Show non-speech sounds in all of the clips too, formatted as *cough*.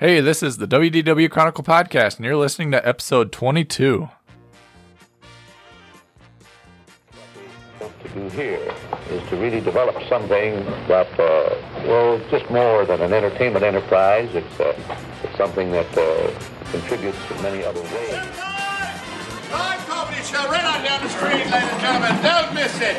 Hey, this is the WDW Chronicle Podcast, and you're listening to episode 22. What to do here is to really develop something that, uh, well, just more than an entertainment enterprise. It's, uh, it's something that uh, contributes in many other ways. Live comedy show right on down the street, ladies and gentlemen. Don't miss it.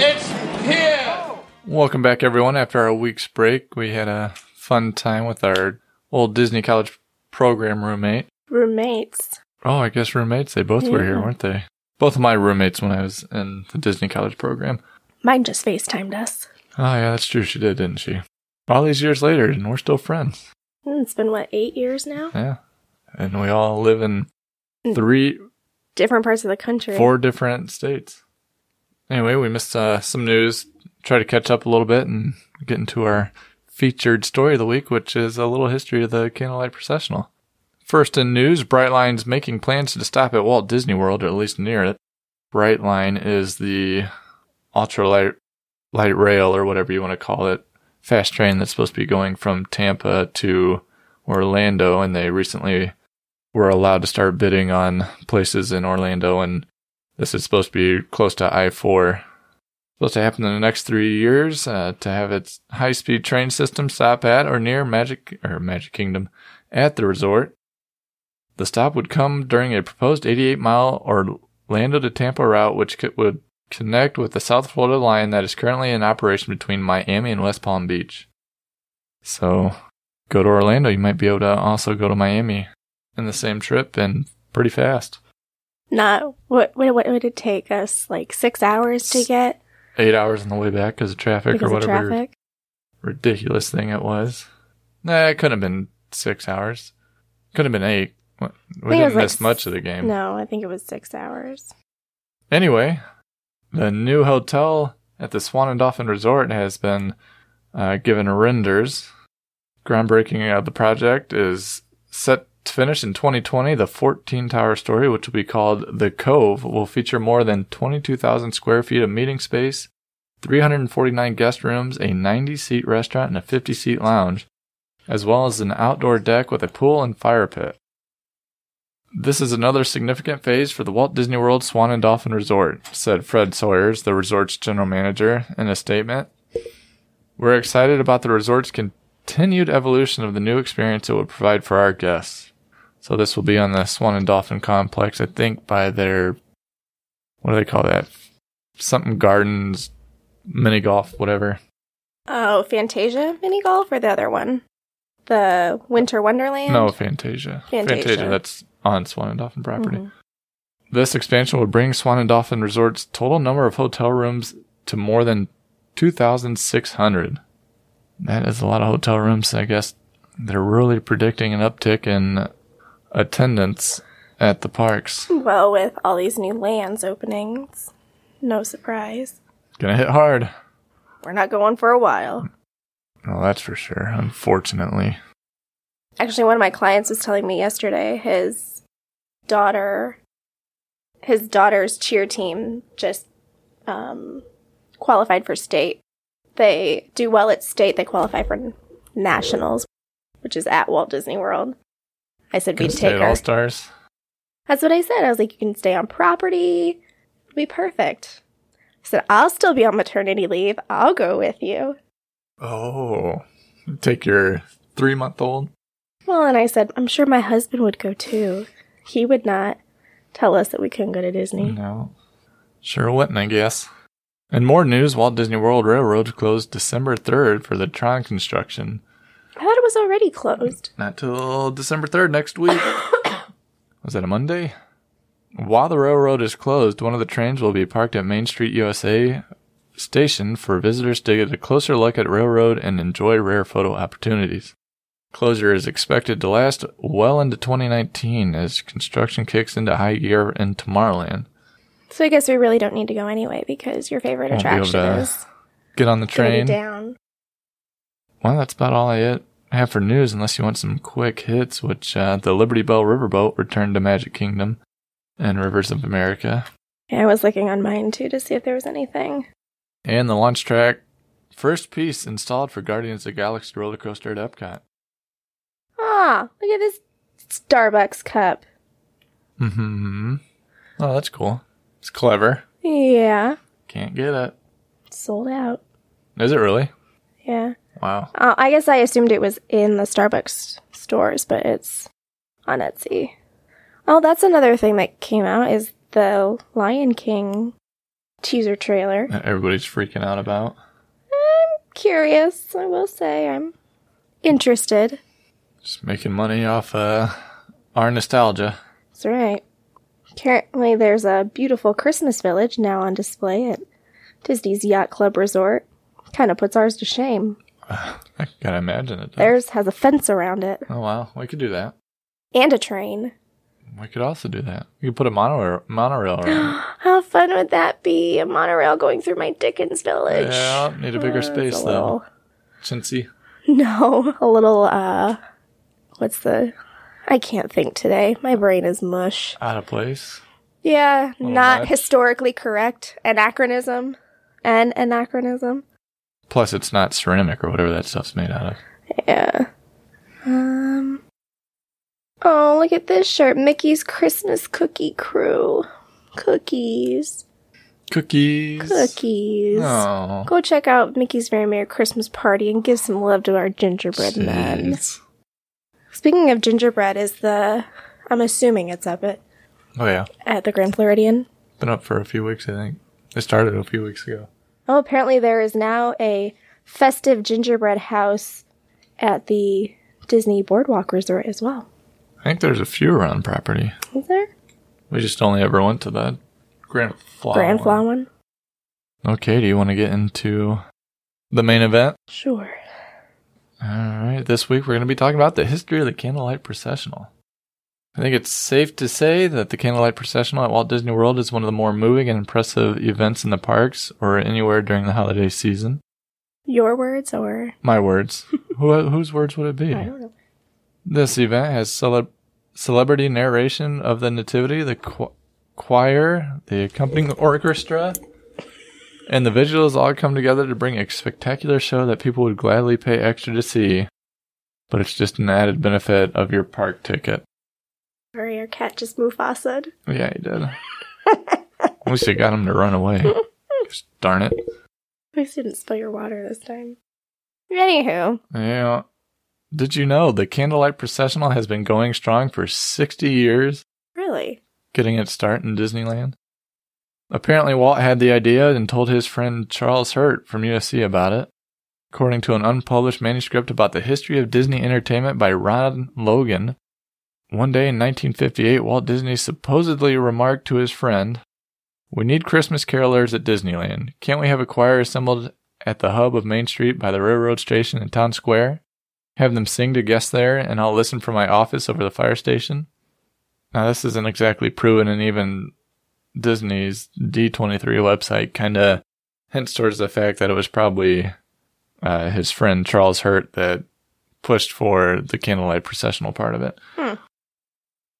It's here. Welcome back, everyone. After a week's break, we had a fun time with our old Disney College program roommate. roommates. Oh, I guess roommates. They both were here, weren't they? Both of my roommates when I was in the Disney College program. Mine just FaceTimed us. Oh, yeah, that's true. She did, didn't she? All these years later, and we're still friends. Hmm, It's been what eight years now. Yeah. And we all live in Mm. three, Different parts of the country. four different states. Anyway, we missed uh, some news. Try to catch up a little bit and get into our featured story of the week, which is a little history of the Candlelight Processional. First in news, Brightline's making plans to stop at Walt Disney World, or at least near it. Brightline is the ultralight light rail, or whatever you want to call it, fast train that's supposed to be going from Tampa to Orlando, and they recently were allowed to start bidding on places in Orlando, and this is supposed to be close to I 4. Supposed to happen in the next three years uh, to have its high speed train system stop at or near Magic or Magic Kingdom at the resort. The stop would come during a proposed 88 mile or Orlando to Tampa route, which could, would connect with the South Florida line that is currently in operation between Miami and West Palm Beach. So, go to Orlando, you might be able to also go to Miami in the same trip and pretty fast. Not what, what? What would it take us? Like six hours to get Eight hours on the way back because of traffic because or whatever traffic? ridiculous thing it was. Nah, it couldn't have been six hours. Could have been eight. We didn't was like miss much of the game. No, I think it was six hours. Anyway, the new hotel at the Swan and Dolphin Resort has been uh, given renders. Groundbreaking of the project is set to finish in 2020. The 14 tower story, which will be called The Cove, will feature more than 22,000 square feet of meeting space, 349 guest rooms, a 90 seat restaurant, and a 50 seat lounge, as well as an outdoor deck with a pool and fire pit. This is another significant phase for the Walt Disney World Swan and Dolphin Resort, said Fred Sawyers, the resort's general manager, in a statement. We're excited about the resort's continued evolution of the new experience it will provide for our guests. So this will be on the Swan and Dolphin complex, I think, by their what do they call that? Something gardens, mini golf, whatever. Oh, Fantasia mini golf or the other one? The Winter Wonderland. No, Fantasia. Fantasia. that's on Swan and Dolphin property. Mhm. This expansion would bring Swan and Dolphin Resort's total number of hotel rooms to more than 2,600. That is a lot of hotel rooms. I guess they're really predicting an uptick in attendance at the parks. Well, with all these new lands openings, no surprise. Gonna hit hard. We're not going for a while. Well, that's for sure, unfortunately. Actually, one of my clients was telling me yesterday his daughter, his daughter's cheer team just um, qualified for state. They do well at state. They qualify for nationals, which is at Walt Disney World. I said we'd take her. All Stars. That's what I said. I was like, you can stay on property. It'll be perfect. I said, I'll still be on maternity leave. I'll go with you. Oh, take your three month old. Well, and I said, I'm sure my husband would go too. He would not tell us that we couldn't go to Disney. No. Sure wouldn't, I guess. And more news, Walt Disney World Railroad closed December 3rd for the Tron construction. I thought it was already closed. Not till December 3rd next week. *coughs* Was that a Monday? While the railroad is closed, one of the trains will be parked at Main Street USA station for visitors to get a closer look at railroad and enjoy rare photo opportunities. Closure is expected to last well into 2019 as construction kicks into high gear in Tomorrowland. So I guess we really don't need to go anyway because your favorite Won't attraction is Get on the train. down. Well, that's about all I have for news, unless you want some quick hits, which uh, the Liberty Bell Riverboat returned to Magic Kingdom and Rivers of America. Yeah, I was looking on mine too to see if there was anything. And the launch track first piece installed for Guardians of the Galaxy roller coaster at Epcot. Ah, look at this Starbucks cup. Mm-hmm. Oh, that's cool. It's clever. Yeah, Can't get it. sold out. Is it really? Yeah. Wow. Uh, I guess I assumed it was in the Starbucks stores, but it's on Etsy. Oh, that's another thing that came out is the Lion King teaser trailer. That Everybody's freaking out about. I'm curious, I will say. I'm interested. Just making money off uh, our nostalgia. That's right. Currently, there's a beautiful Christmas village now on display at Disney's Yacht Club Resort. Kind of puts ours to shame. *laughs* I gotta imagine it. Does. Theirs has a fence around it Oh wow, we could do that. and a train. We could also do that. We could put a monorail, monorail around. *gasps* How fun would that be? A monorail going through my Dickens village. yeah, need a bigger Uh, space a though. little- Chintzy. *laughs* No, a little, uh, what's the, I can't think today. My brain is mush. Out of place. Yeah, not much. historically correct. Anachronism. An anachronism. Plus, it's not ceramic or whatever that stuff's made out of. Yeah. Um. Oh, look at this shirt. Mickey's Christmas Cookie Crew. Cookies. Cookies. Cookies. Oh. Go check out Mickey's Very Merry Christmas Party and give some love to our gingerbread men. Jeez. Speaking of gingerbread, is the I'm assuming it's up at Oh yeah, at the Grand Floridian. been up for a few weeks. I think it started a few weeks ago. Oh, apparently there is now a festive gingerbread house at the Disney Boardwalk Resort as well. I think there's a few around property. Is there? We just only ever went to the Grand Flaw. Grand. Flaw one? Okay, do you want to get into the main event? Sure. All right, this week we're going to be talking about the history of the Candlelight Processional. I think it's safe to say that the Candlelight Processional at Walt Disney World is one of the more moving and impressive events in the parks or anywhere during the holiday season. Your words or My words. *laughs* Who, whose words would it be? I don't know. This event has cele- celebrity narration of the Nativity, the qu- choir, the accompanying orchestra, and the visuals all come together to bring a spectacular show that people would gladly pay extra to see. But it's just an added benefit of your park ticket. Sorry, our cat just Mufasa'd. Yeah, he did. At least you got him to run away. Just darn it. At least didn't spill your water this time. Anywho, Yeah. Did you know the Candlelight Processional has been going strong for 60 years? really? getting its start in Disneyland. Apparently, Walt had the idea and told his friend Charles Hirt from USC about it. According to an unpublished manuscript about the history of Disney entertainment by Ron Logan, one day in 1958, Walt Disney supposedly remarked to his friend, We need Christmas carolers at Disneyland. Can't we have a choir assembled at the hub of Main Street by the railroad station in Town Square? Have them sing to guests there, and I'll listen from my office over the fire station? Now, this isn't exactly proven, and even Disney's D23 website kind of hints towards the fact that it was probably uh, his friend Charles Hirt that pushed for the candlelight processional part of it. Hmm.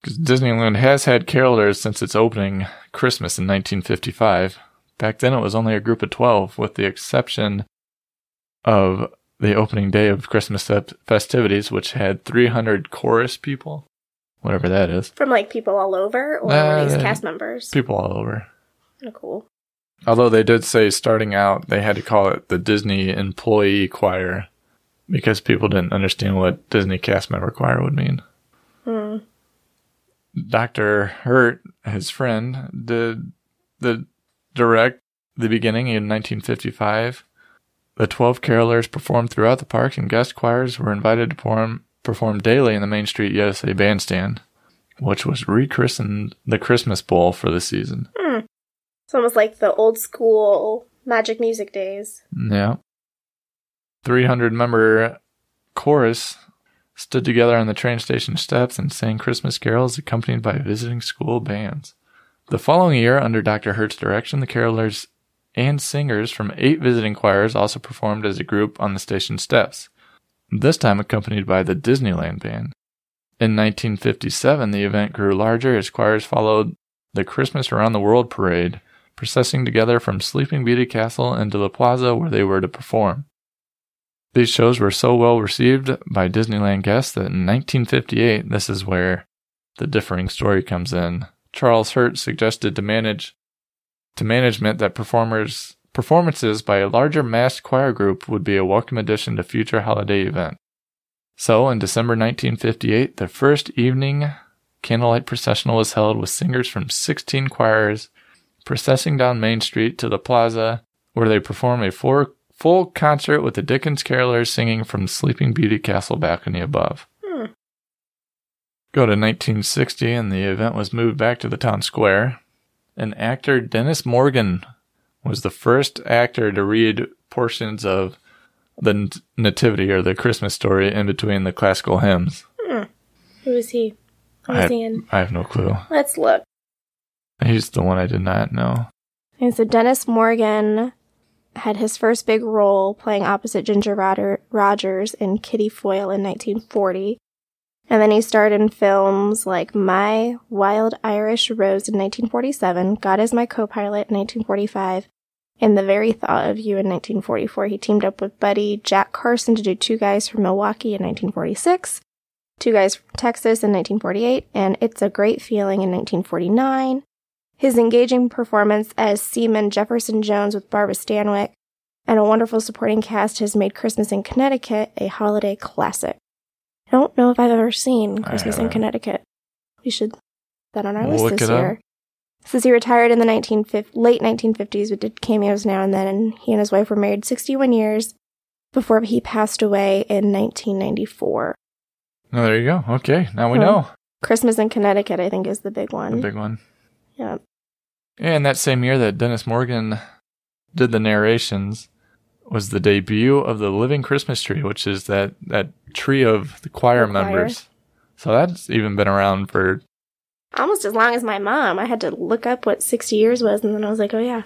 Because Disneyland has had carolers since its opening Christmas in 1955. Back then, it was only a group of 12, with the exception of the opening day of Christmas festivities, which had 300 chorus people, whatever that is. From like people all over, or Uh, were these cast members? People all over. Oh, cool. Although they did say starting out they had to call it the Disney Employee Choir because people didn't understand what Disney cast member choir would mean. Hmm. Dr. Hirt, his friend, did the direct the beginning in 1955. The 12 carolers performed throughout the park and guest choirs were invited to perform, perform daily in the Main Street USA bandstand, which was rechristened the Christmas Bowl for the season. Hmm. It's almost like the old school magic music days. Yeah. 300 member chorus stood together on the train station steps and sang Christmas carols accompanied by visiting school bands. The following year, under Dr. Hirt's direction, the carolers and singers from eight visiting choirs also performed as a group on the station steps, this time accompanied by the Disneyland Band. In 1957, the event grew larger as choirs followed the Christmas Around the World parade, processing together from Sleeping Beauty Castle into the plaza where they were to perform. These shows were so well received by Disneyland guests that in 1958, this is where the differing story comes in. Charles Hirt suggested to manage to management that performers performances by a larger massed choir group would be a welcome addition to future holiday event. So, in December 1958, the first evening candlelight processional was held with singers from 16 choirs processing down Main Street to the plaza where they perform a four, full concert with the Dickens carolers singing from Sleeping Beauty Castle balcony above. Hmm. Go to 1960 and the event was moved back to the town square. And actor Dennis Morgan was the first actor to read portions of the Nativity or the Christmas story in between the classical hymns. Who is he? Who I, in? I have no clue. Let's look. He's the one I did not know. And so Dennis Morgan had his first big role playing opposite Ginger Roger- Rogers in Kitty Foyle in 1940. And then he starred in films like My Wild Irish Rose in 1947, God is My Co-Pilot in 1945, and The Very Thought of You in 1944. He teamed up with buddy Jack Carson to do Two Guys from Milwaukee in 1946, Two Guys from Texas in 1948, and It's a Great Feeling in 1949. His engaging performance as Seaman Jefferson Jones with Barbara Stanwyck and a wonderful supporting cast has made Christmas in Connecticut a holiday classic. I don't know if I've ever seen Christmas in. Connecticut. We should put that on our We'll list this it up. year. Says he retired in the 1950, late 1950s, we did cameos now and then, and he and his wife were married 61 years before he passed away in 1994. Oh, there you go. Okay, now we know. Christmas in Connecticut, I think, is the big one. The big one. Yeah. And that same year that Dennis Morgan did the narrations was the debut of the Living Christmas Tree, which is that, that tree of the choir The choir. members. So that's even been around for almost as long as my mom. I had to look up what 60 years was, and then I was like, oh yeah,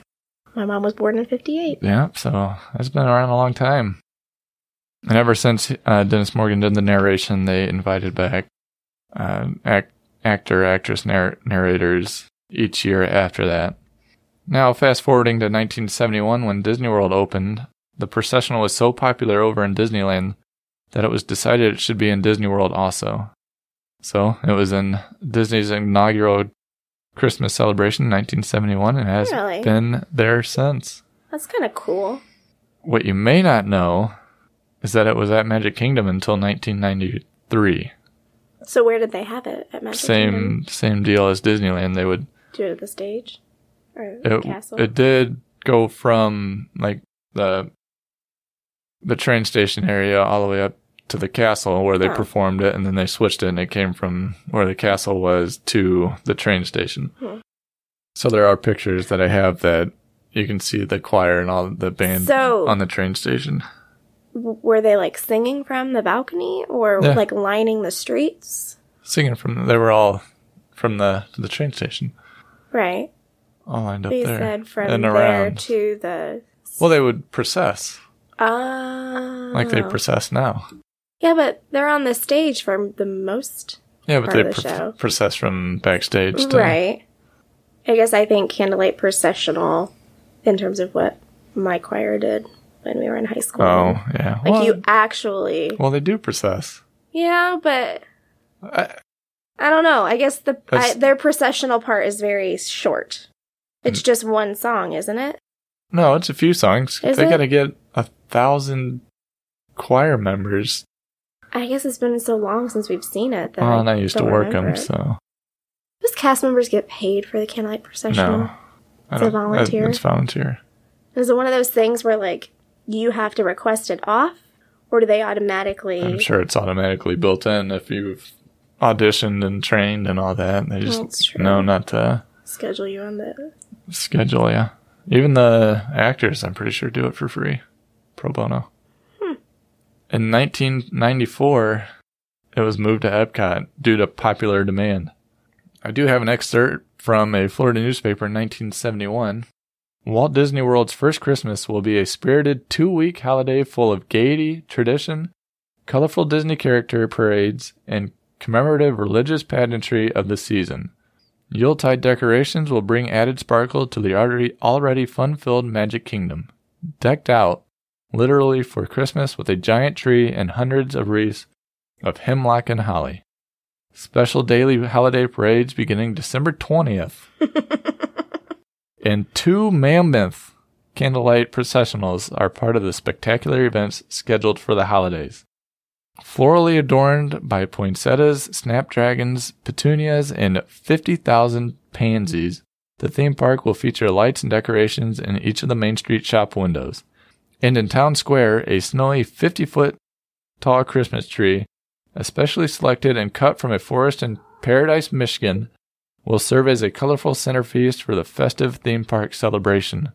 my mom was born in 58. Yeah, so it's been around a long time. And ever since uh, Dennis Morgan did the narration, they invited back uh, act- actor, actress, narr- narrators each year after that. Now, fast forwarding to 1971 when Disney World opened, the processional was so popular over in Disneyland that it was decided it should be in Disney World also. So it was in Disney's inaugural Christmas celebration in 1971 and has Really? been there since. That's kind of cool. What you may not know is that it was at Magic Kingdom until 1993. So where did they have it at Magic same Kingdom? same deal as Disneyland. They would At the stage or the it, castle? it did go from like the the train station area all the way up to the castle where they performed it, and then they switched it, and it came from where the castle was to the train station. Hmm. So there are pictures that I have that you can see the choir and all the band So- on the train station. W- Were they like singing from the balcony or Yeah. like lining the streets? singing from they were all from the the train station Right. all lined up They there said from and there around to the. well they would process Ah. like they process now Yeah, but they're on the stage for the most. yeah but they the show. process from backstage to, Right. I guess I think candlelight processional in terms of what my choir did when we were in high school. oh yeah Like well, you actually. well they do process Yeah, but I, I don't know. I guess the I, their processional part is very short. It's hmm. just one song, isn't it? no it's a few songs Is they it? gotta get a thousand choir members I guess it's been so long since we've seen it. That well I and i used to work them it. so Does cast members get paid for the candlelight procession? no It's a don't- uh, volunteer? it's volunteer Is it one of those things where like you have to request it off, or do they automatically? i'm sure it's automatically built in if you've auditioned and trained and all that they That's just true. know not to schedule you on the schedule, yeah. Even the actors, I'm pretty sure, do it for free, pro bono. Hmm. In 1994, it was moved to Epcot due to popular demand. I do have an excerpt from a Florida newspaper in 1971. Walt Disney World's first Christmas will be a spirited two week holiday full of gaiety, tradition, colorful Disney character parades, and commemorative religious pageantry of the season. Yuletide decorations will bring added sparkle to the already already fun-filled Magic Kingdom. Decked out, literally for Christmas, with a giant tree and hundreds of wreaths of hemlock and holly. Special daily holiday parades beginning December 20th. *laughs* and two mammoth candlelight processionals are part of the spectacular events scheduled for the holidays. Florally adorned by poinsettias, snapdragons, petunias, and 50,000 pansies, the theme park will feature lights and decorations in each of the Main Street shop windows. And in Town Square, a snowy 50 foot tall Christmas tree, especially selected and cut from a forest in Paradise, Michigan, will serve as a colorful centerpiece for the festive theme park celebration.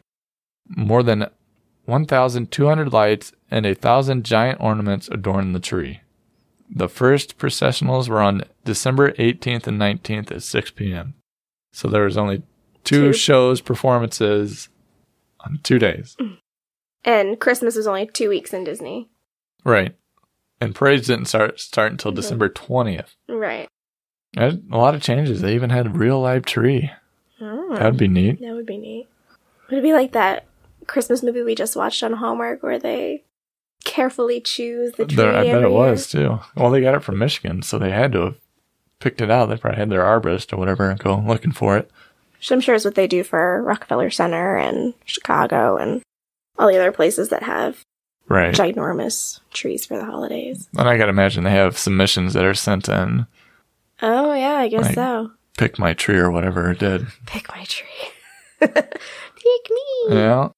More than 1,200 lights and a thousand giant ornaments adorn the tree. The first processionals were on December 18th and 19th at 6 p.m. So there was only two, Two. shows, performances on two days. And Christmas is only two weeks in Disney. Right. And parades didn't start start until Mhm. December 20th. Right. A lot of changes. They even had a real live tree. Oh, That'd be neat. that would be neat. Would it be like that Christmas movie we just watched on Hallmark where they carefully choose the tree? There, I bet it was too. Well, they got it from Michigan, so they had to have picked it out. They probably had their arborist or whatever and go looking for it. Which I'm sure is what they do for Rockefeller Center and Chicago and all the other places that have Right. ginormous trees for the holidays. And I gotta imagine they have submissions that are sent in. Oh yeah, I guess Right. so. Pick my tree or whatever it did. Pick my tree. *laughs* Pick me. Yeah.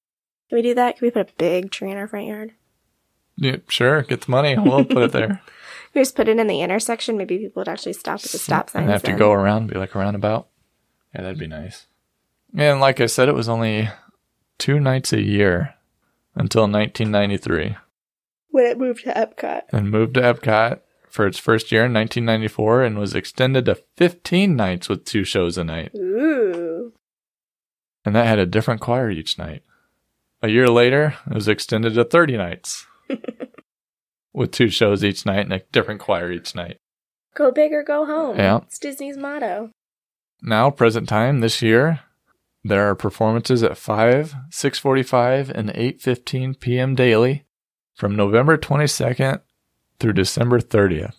Can we do that? Can we put a big tree in our front yard? Yeah, sure. Get the money. We'll put it there. *laughs* We just put it in the intersection? Maybe people would actually stop at the mm, stop signs. and have to then. go around, be like a roundabout. Yeah, that'd be nice. And like I said, it was only two nights a year until 1993, when it moved to Epcot. and moved to Epcot for its first year in 1994, and was extended to 15 nights with two shows a night, Ooh. and that had a different choir each night. A year later, it was extended to 30 nights *laughs* with two shows each night and a different choir each night. Go big or go home. Yeah. It's Disney's motto. Now, present time this year, there are performances at 5, 6:45 and 8:15 p.m. daily from November 22nd through December 30th,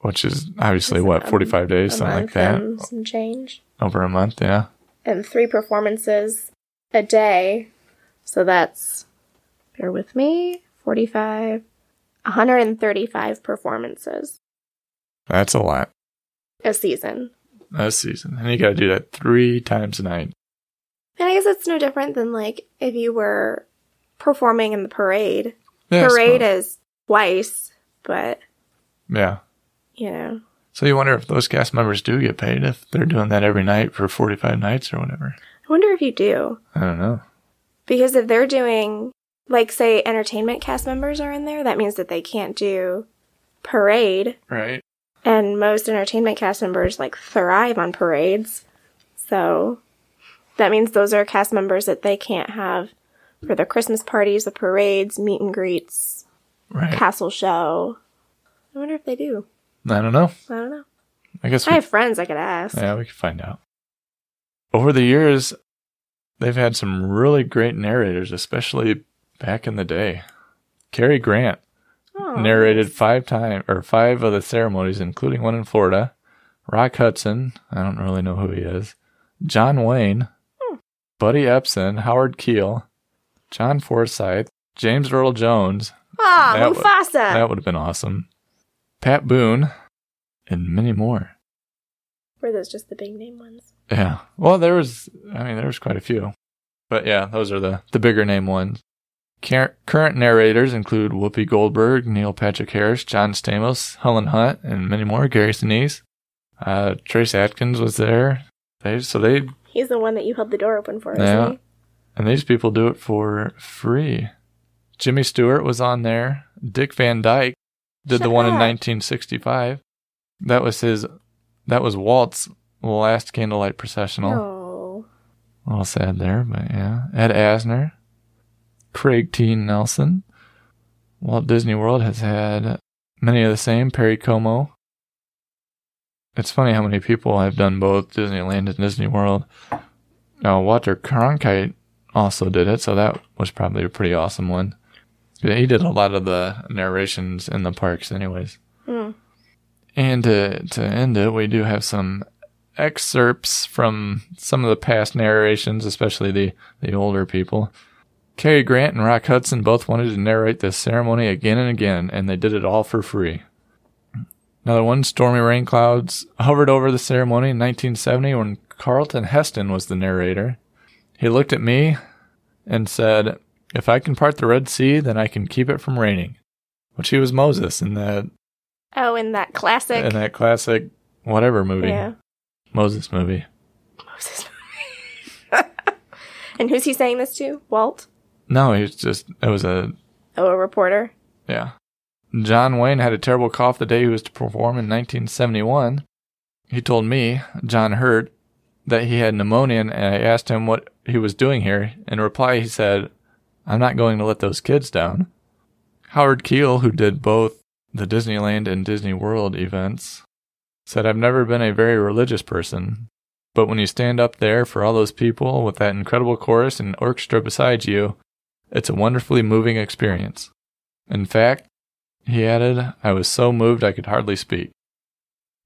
which is obviously That's what a- 45 days, something like that. some change. Over a month, yeah. And three performances a day. So that's, bear with me, 45, 135 performances That's a lot. a season. A season. And you got to do that 3 times a night. And I guess it's no different than like if you were performing in the parade. Yeah, parade is twice, but Yeah. you know, So you wonder if those cast members do get paid if they're doing that every night for 45 nights or whatever. I wonder if you do. I don't know. Because if they're doing, like, say, entertainment cast members are in there, that means that they can't do parade. Right. And most entertainment cast members, like, thrive on parades. So that means those are cast members that they can't have for the Christmas parties, the parades, meet and greets, Right. castle show. I wonder if they do. I don't know. I don't know. I guess I we have friends I could ask. Yeah, we can find out. Over the years, they've had some really great narrators, especially back in the day. Cary Grant Oh, narrated five time or five of the ceremonies, including one in Florida. Rock Hudson, I don't really know who he is. John Wayne, Buddy Ebsen, Howard Keel, John Forsyth, James Earl Jones. Ah, That would- Mufasa! That would have been awesome. Pat Boone, and many more. Were those just the big name ones? Yeah. Well, there was, I mean, there was quite a few. But yeah, those are the, the bigger name ones. Car- current narrators include Whoopi Goldberg, Neil Patrick Harris, John Stamos, Helen Hunt, and many more. Gary Sinise. Uh, Trace Atkins was there. They, so they, He's the one that you held the door open for, isn't Yeah. he? and these people do it for free. Jimmy Stewart was on there. Dick Van Dyke did the Shut one in 1965. That was his, that was Walt's last candlelight processional. Oh. A little sad there, but yeah. Ed Asner, Craig T. Nelson. Walt Disney World has had many of the same. Perry Como. It's funny how many people have done both Disneyland and Disney World. Now, Walter Cronkite also did it, so that was probably a pretty awesome one. Yeah, he did a lot of the narrations in the parks, anyways. Hmm. And to to end it, we do have some excerpts from some of the past narrations, especially the the older people. Cary Grant and Rock Hudson both wanted to narrate this ceremony again and again, and they did it all for free. Another one, stormy rain clouds hovered over the ceremony in 1970 when Charlton Heston was the narrator. He looked at me and said, If I can part the Red Sea, then I can keep it from raining. Which he was Moses in that Oh, in that classic. in that classic whatever movie. yeah. Moses movie. Moses movie. *laughs* and who's he saying this to? Walt? No, he was just it was a Oh, a reporter. yeah. John Wayne had a terrible cough the day he was to perform in 1971. He told me, John Hurt, that he had pneumonia and I asked him what he was doing here. In reply, he said, I'm not going to let those kids down. Howard Keel, who did both the Disneyland and Disney World events, said, I've never been a very religious person, but when you stand up there for all those people with that incredible chorus and orchestra beside you, it's a wonderfully moving experience. In fact, he added, I was so moved I could hardly speak.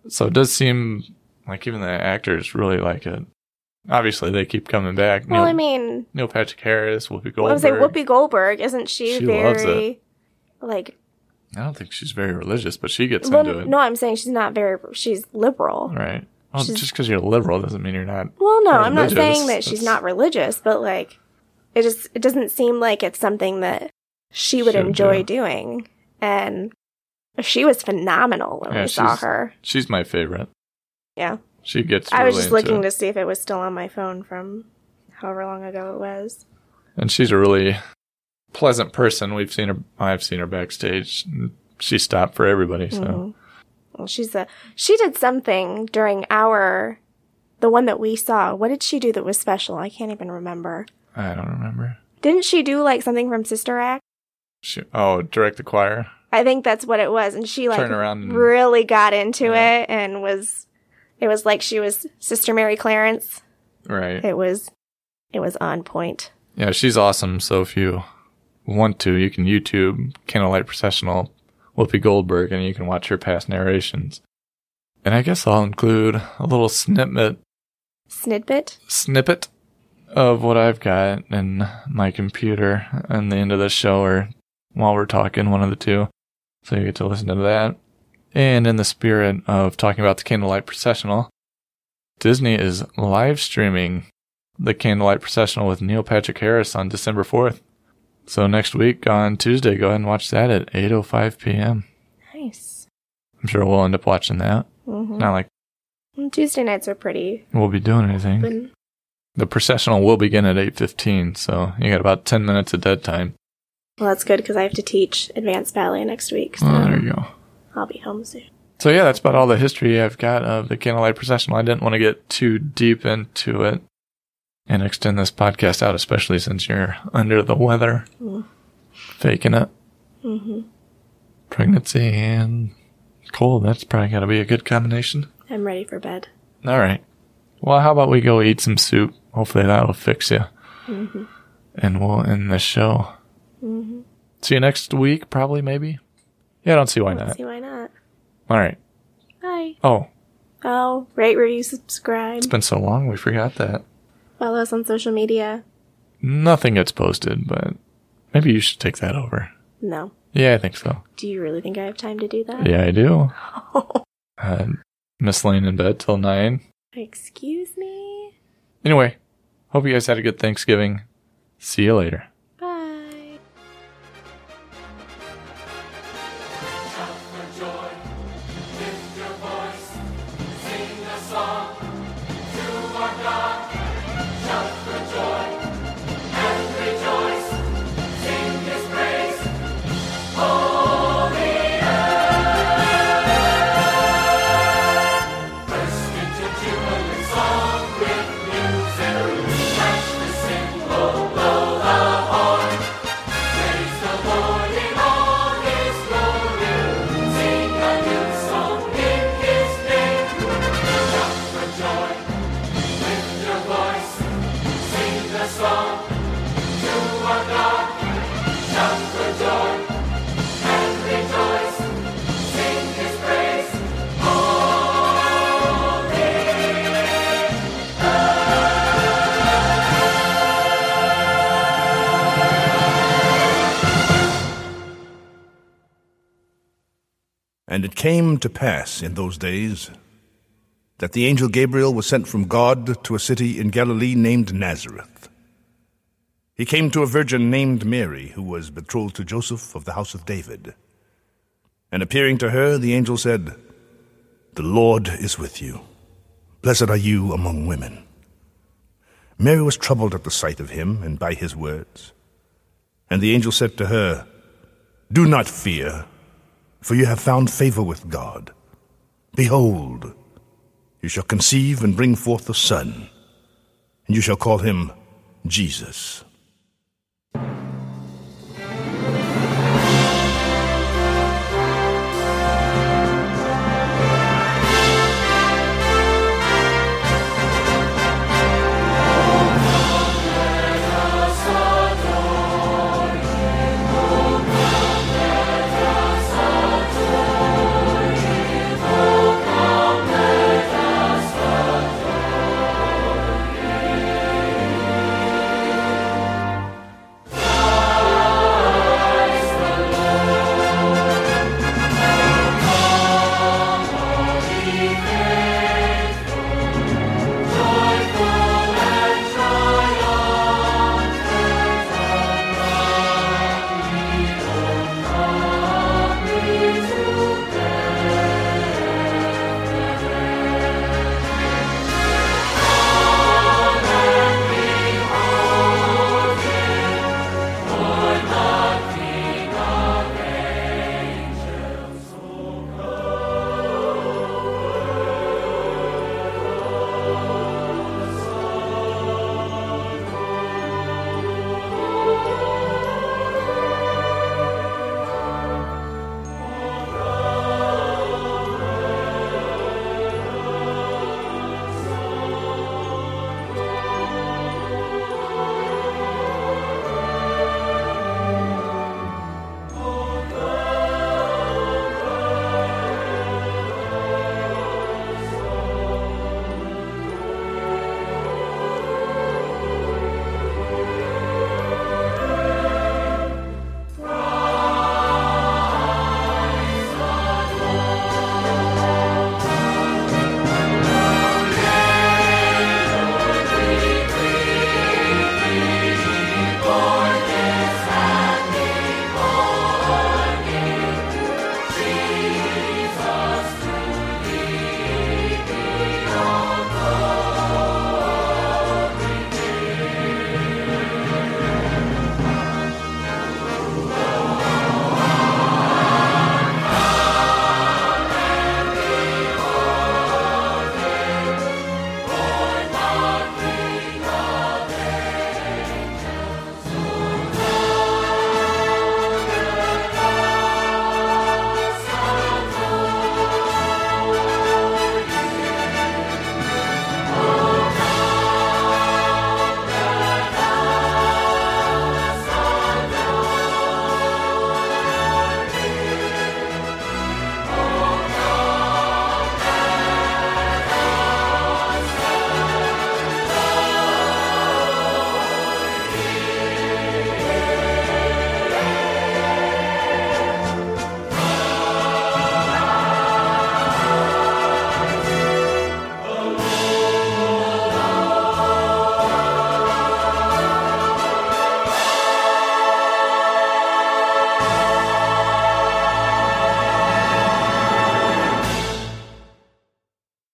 So it does seem like even the actors really like it. Obviously, they keep coming back. Well, Neil, I mean, Neil Patrick Harris, Whoopi Goldberg. I was say Whoopi Goldberg, isn't she, She loves very like I don't think she's very religious, but she gets well, into it. no, I'm saying she's not very she's liberal. Right. Well, She's- just because you're liberal doesn't mean you're not. Well, no, Very I'm not saying that she's not religious, but like it just it doesn't seem like it's something that she would Should enjoy do. doing. And she was phenomenal when Yeah, we saw her. She's my favorite. Yeah. She gets. I was just looking to see if it was still on my phone from however long ago it was. and she's a really pleasant person. We've seen her. I've seen her backstage. She stopped for everybody. So Mhm. Well, she's a she did something during our the one that we saw. What did she do that was special? I can't even remember. I don't remember. Didn't she do like something from Sister Act? She, oh, direct the choir. I think that's what it was, and she like Turn around and- really got into Yeah. it and was. It was like she was Sister Mary Clarence. Right. It was, it was on point. Yeah, she's awesome. So if you want to, you can YouTube Candlelight Processional Whoopi Goldberg and you can watch her past narrations. And I guess I'll include a little snippet Snidbit. snippet of what I've got in my computer at the end of the show or while we're talking, one of the two. So you get to listen to that. And in the spirit of talking about the Candlelight Processional, Disney is live streaming the Candlelight Processional with Neil Patrick Harris on December 4th. So next week on Tuesday, go ahead and watch that at 8.05 p.m. Nice. I'm sure we'll end up watching that. hmm Not like Tuesday nights are pretty. we'll be doing anything. Open. The processional will begin at 8.15, so you got about 10 minutes of dead time. Well, that's good because I have to teach advanced ballet next week, so Oh, there you go. I'll be home soon. So yeah, that's about all the history I've got of the candlelight processional. I didn't want to get too deep into it and extend this podcast out, especially since you're under the weather, faking it. hmm Pregnancy and cold. That's probably got to be a good combination. I'm ready for bed. All right. Well, how about we go eat some soup? Hopefully that'll fix you. Mm-hmm. And we'll end the show. See you next week, probably, maybe. Yeah, I don't see why Let's not. see why not. All right. Bye. Oh, Oh, rate, review, subscribe. it's been so long, we forgot that. Follow us on social media. Nothing gets posted, but maybe you should take that over. No. Yeah, I think so. Do you really think I have time to do that? Yeah, I do. *laughs* Uh, Miss Lane in bed till nine. Excuse me? Anyway, hope you guys had a good Thanksgiving. See you later. Came to pass in those days that the angel Gabriel was sent from God to a city in Galilee named Nazareth. He came to a virgin named Mary, who was betrothed to Joseph of the house of David. And appearing to her, the angel said, The Lord is with you. Blessed are you among women. Mary was troubled at the sight of him and by his words. And the angel said to her, Do not fear, for you have found favor with God. Behold, you shall conceive and bring forth a son, and you shall call him Jesus.